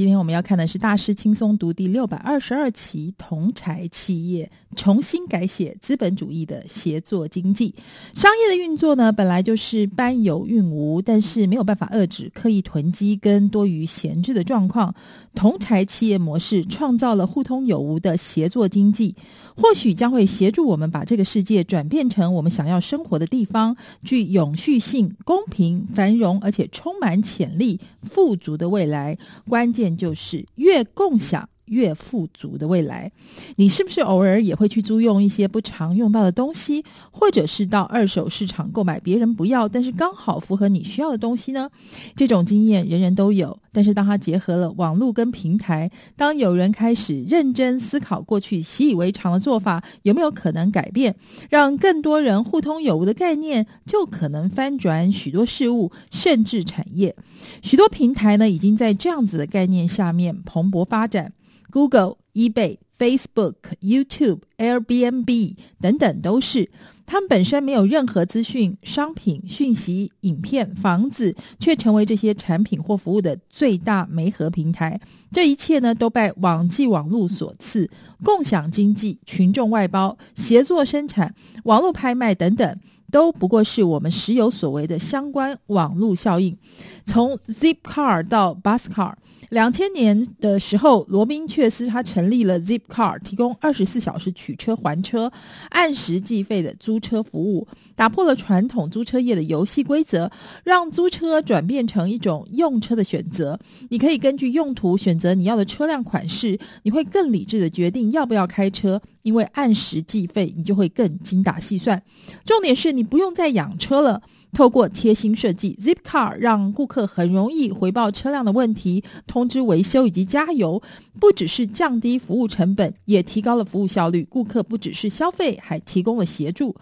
今天我们要看的是大师轻松读第六百二十二期，同柴企业重新改写资本主义的协作经济。商业的运作呢，本来就是搬有运无，但是没有办法遏制刻意囤积跟多余闲置的状况。同柴企业模式创造了互通有无的协作经济，或许将会协助我们把这个世界转变成我们想要生活的地方，具永续性、公平、繁荣，而且充满潜力、富足的未来。关键。就是越共享越富足的未来。你是不是偶尔也会去租用一些不常用到的东西，或者是到二手市场购买别人不要，但是刚好符合你需要的东西呢？这种经验人人都有。但是当它结合了网络跟平台，当有人开始认真思考过去习以为常的做法有没有可能改变，让更多人互通有无的概念，就可能翻转许多事物，甚至产业。许多平台呢，已经在这样子的概念下面蓬勃发展。Google、eBay、Facebook、YouTube、Airbnb 等等都是。他们本身没有任何资讯、商品、讯息、影片、房子，却成为这些产品或服务的最大媒合平台。这一切呢，都拜网际网络所赐。共享经济、群众外包、协作生产、网络拍卖等等，都不过是我们时有所闻的相关网络效应。从 Zipcar 到 Buscar。两千年的时候，罗宾·却斯他成立了 Zipcar，提供二十四小时取车还车、按时计费的租车服务，打破了传统租车业的游戏规则，让租车转变成一种用车的选择。你可以根据用途选择你要的车辆款式，你会更理智的决定要不要开车。因为按时计费，你就会更精打细算。重点是你不用再养车了。透过贴心设计，Zipcar 让顾客很容易回报车辆的问题、通知维修以及加油。不只是降低服务成本，也提高了服务效率。顾客不只是消费，还提供了协助。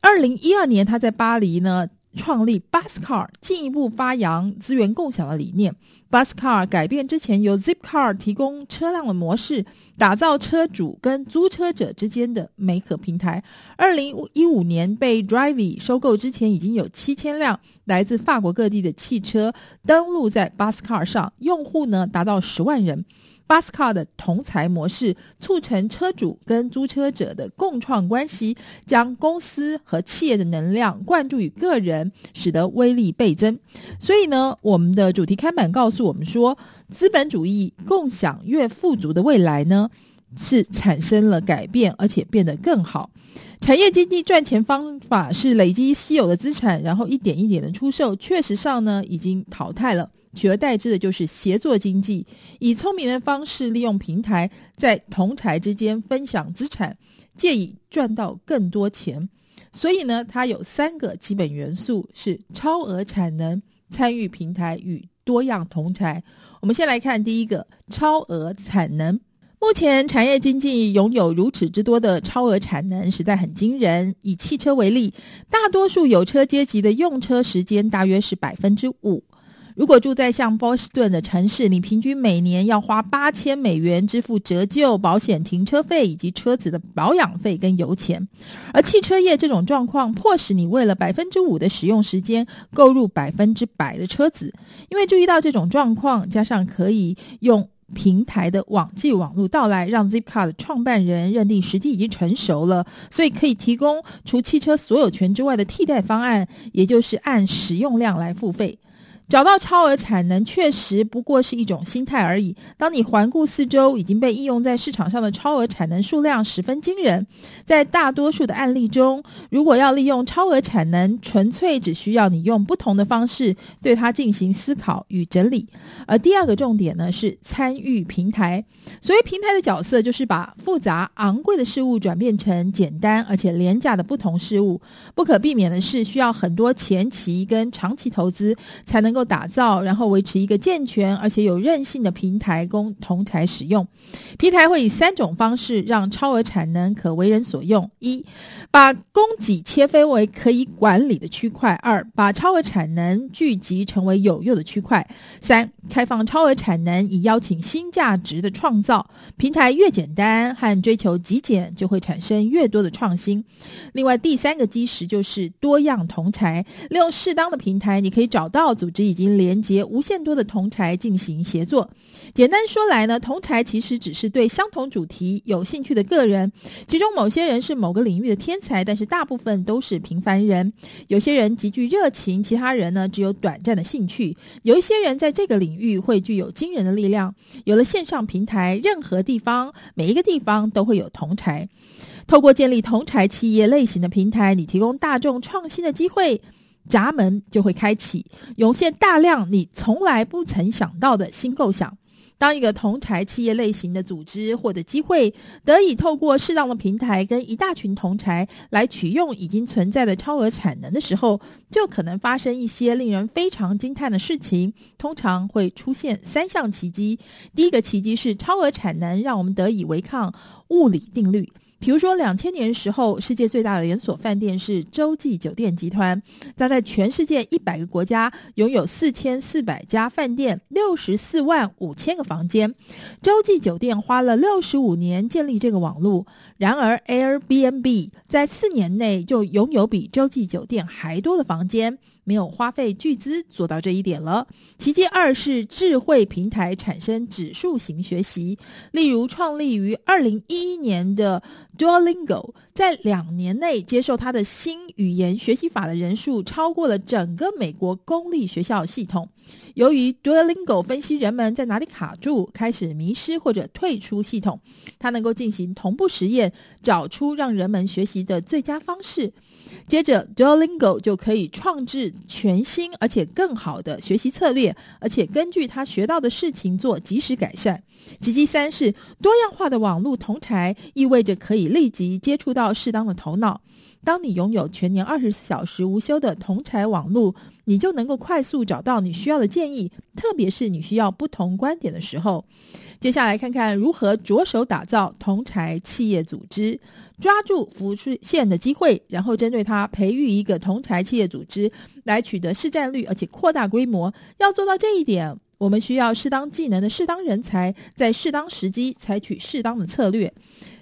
二零一二年，他在巴黎呢。创立 Buscar，进一步发扬资源共享的理念。Buscar 改变之前由 Zipcar 提供车辆的模式，打造车主跟租车者之间的媒合平台。二零一五年被 Drivy 收购之前，已经有七千辆来自法国各地的汽车登录在 Buscar 上，用户呢达到十万人。Buscar 的同财模式促成车主跟租车者的共创关系，将公司和企业的能量灌注于个人，使得威力倍增。所以呢，我们的主题看板告诉我们说，资本主义共享越富足的未来呢，是产生了改变，而且变得更好。产业经济赚钱方法是累积稀有的资产，然后一点一点的出售。确实上呢，已经淘汰了。取而代之的就是协作经济，以聪明的方式利用平台，在同财之间分享资产，借以赚到更多钱。所以呢，它有三个基本元素：是超额产能、参与平台与多样同财。我们先来看第一个超额产能。目前产业经济拥有如此之多的超额产能，实在很惊人。以汽车为例，大多数有车阶级的用车时间大约是百分之五。如果住在像波士顿的城市，你平均每年要花八千美元支付折旧、保险、停车费以及车子的保养费跟油钱。而汽车业这种状况，迫使你为了百分之五的使用时间购入百分之百的车子。因为注意到这种状况，加上可以用平台的网际网络到来，让 Zipcar 的创办人认定时机已经成熟了，所以可以提供除汽车所有权之外的替代方案，也就是按使用量来付费。找到超额产能确实不过是一种心态而已。当你环顾四周，已经被应用在市场上的超额产能数量十分惊人。在大多数的案例中，如果要利用超额产能，纯粹只需要你用不同的方式对它进行思考与整理。而第二个重点呢，是参与平台。所谓平台的角色，就是把复杂昂贵的事物转变成简单而且廉价的不同事物。不可避免的是，需要很多前期跟长期投资才能够。打造，然后维持一个健全而且有韧性的平台供同侪使用。平台会以三种方式让超额产能可为人所用：一、把供给切分为可以管理的区块；二、把超额产能聚集成为有用的区块；三、开放超额产能以邀请新价值的创造。平台越简单和追求极简，就会产生越多的创新。另外，第三个基石就是多样同侪，利用适当的平台，你可以找到组织。已经连接无限多的同才进行协作。简单说来呢，同才其实只是对相同主题有兴趣的个人，其中某些人是某个领域的天才，但是大部分都是平凡人。有些人极具热情，其他人呢只有短暂的兴趣。有一些人在这个领域会具有惊人的力量。有了线上平台，任何地方，每一个地方都会有同才。透过建立同才企业类型的平台，你提供大众创新的机会，闸门就会开启，涌现大量你从来不曾想到的新构想。当一个同侪企业类型的组织或者机会得以透过适当的平台跟一大群同侪来取用已经存在的超额产能的时候，就可能发生一些令人非常惊叹的事情。通常会出现三项奇迹。第一个奇迹是超额产能让我们得以违抗物理定律。比如说，两千年时候，世界最大的连锁饭店是洲际酒店集团，它在全世界一百个国家拥有四千四百家饭店，六十四万五千个房间。洲际酒店花了六十五年建立这个网络，然而 Airbnb 在四年内就拥有比洲际酒店还多的房间。没有花费巨资做到这一点了。奇迹二是智慧平台产生指数型学习，例如创立于二零一一年的 Duolingo，在两年内接受它的新语言学习法的人数超过了整个美国公立学校系统。由于 Duolingo 分析人们在哪里卡住、开始迷失或者退出系统，它能够进行同步实验，找出让人们学习的最佳方式。接着，Duolingo 就可以创制全新而且更好的学习策略，而且根据他学到的事情做及时改善。奇迹三是多样化的网络同台，意味着可以立即接触到适当的头脑。当你拥有全年二十四小时无休的同侪网络，你就能够快速找到你需要的建议，特别是你需要不同观点的时候。接下来看看如何着手打造同侪企业组织，抓住浮出现的机会，然后针对它培育一个同侪企业组织，来取得市占率，而且扩大规模。要做到这一点，我们需要适当技能的适当人才，在适当时机采取适当的策略。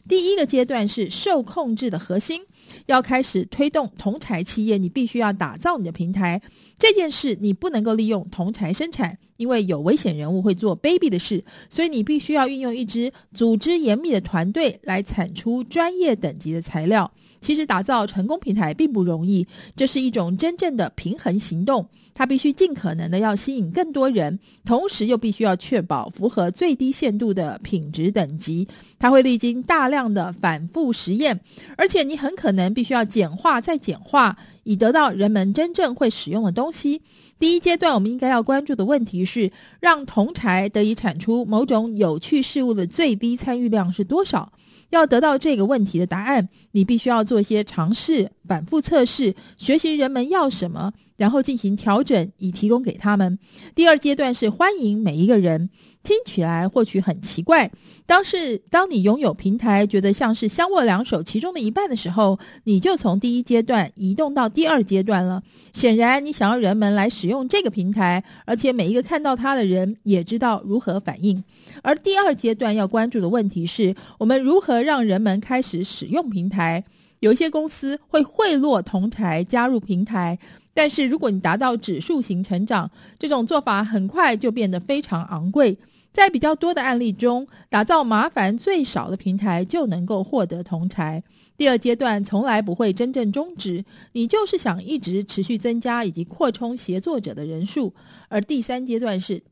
第一个阶段是受控制的核心。要开始推动同侪企业，你必须要打造你的平台。这件事你不能够利用同侪生产，因为有危险人物会做卑鄙的事，所以你必须要运用一支组织严密的团队来产出专业等级的材料。其实打造成功平台并不容易，这是一种真正的平衡行动。它必须尽可能的要吸引更多人，同时又必须要确保符合最低限度的品质等级。它会历经大量的反复实验，而且你很可能必须要简化再简化，以得到人们真正会使用的东西。第一阶段我们应该要关注的问题是，让同侪得以产出某种有趣事物的最低参与量是多少？要得到这个问题的答案，你必须要做一些尝试、反复测试，学习人们要什么。然后进行调整，以提供给他们。第二阶段是欢迎每一个人，听起来或许很奇怪。当是当你拥有平台，觉得像是相握两手其中的一半的时候，你就从第一阶段移动到第二阶段了。显然，你想要人们来使用这个平台，而且每一个看到它的人也知道如何反应。而第二阶段要关注的问题是我们如何让人们开始使用平台。有一些公司会贿赂同侪加入平台。但是，如果你达到指数型成长，这种做法很快就变得非常昂贵。在比较多的案例中，打造麻烦最少的平台就能够获得同侪。第二阶段从来不会真正终止，你就是想一直持续增加以及扩充协作者的人数。而第三阶段是。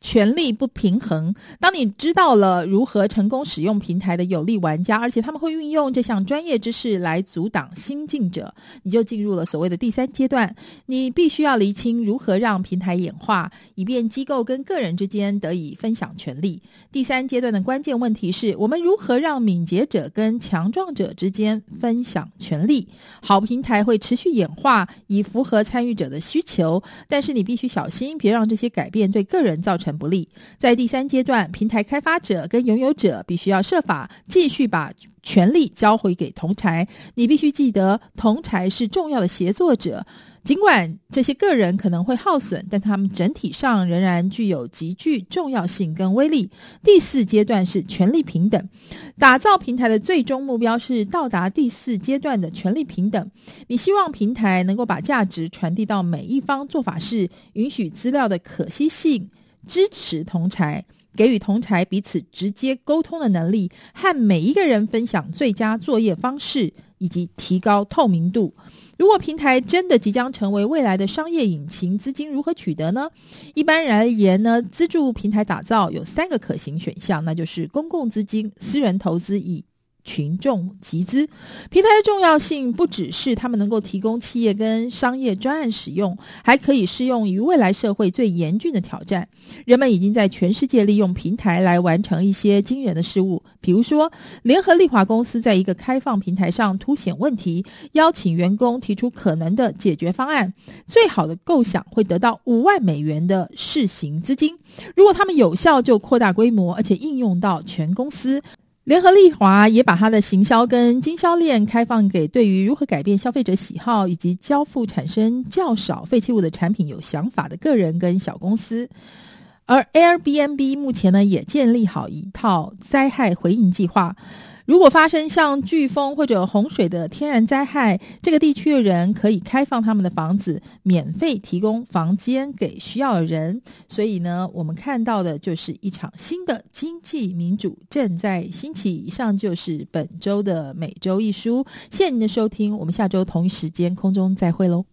权力不平衡。当你知道了如何成功使用平台的有利玩家，而且他们会运用这项专业知识来阻挡新进者，你就进入了所谓的第三阶段。你必须要厘清如何让平台演化，以便机构跟个人之间得以分享权力。第三阶段的关键问题是我们如何让敏捷者跟强壮者之间分享权力。好平台会持续演化，以符合参与者的需求，但是你必须小心，别让这些改变对个人造成。不利。在第三阶段，平台开发者跟拥有者必须要设法继续把权力交回给同侪。你必须记得，同侪是重要的协作者。尽管这些个人可能会耗损，但他们整体上仍然具有极具重要性跟威力。第四阶段是权力平等，打造平台的最终目标是到达第四阶段的权力平等。你希望平台能够把价值传递到每一方，做法是允许资料的可惜性，支持同才，给予同才彼此直接沟通的能力，和每一个人分享最佳作业方式，以及提高透明度。如果平台真的即将成为未来的商业引擎，资金如何取得呢？一般而言呢，资助平台打造有三个可行选项，那就是公共资金、私人投资以群众集资。平台的重要性不只是他们能够提供企业跟商业专案使用，还可以适用于未来社会最严峻的挑战。人们已经在全世界利用平台来完成一些惊人的事物，比如说，联合利华公司在一个开放平台上凸显问题，邀请员工提出可能的解决方案。最好的构想会得到五万美元的试行资金，如果他们有效，就扩大规模，而且应用到全公司。联合利华也把它的行销跟经销链开放给对于如何改变消费者喜好以及交付产生较少废弃物的产品有想法的个人跟小公司。而 Airbnb 目前呢，也建立好一套灾害回应计划。如果发生像飓风或者洪水的天然灾害，这个地区的人可以开放他们的房子，免费提供房间给需要的人。所以呢，我们看到的就是一场新的经济民主正在兴起。以上就是本周的每周一书，谢谢您的收听，我们下周同一时间空中再会喽。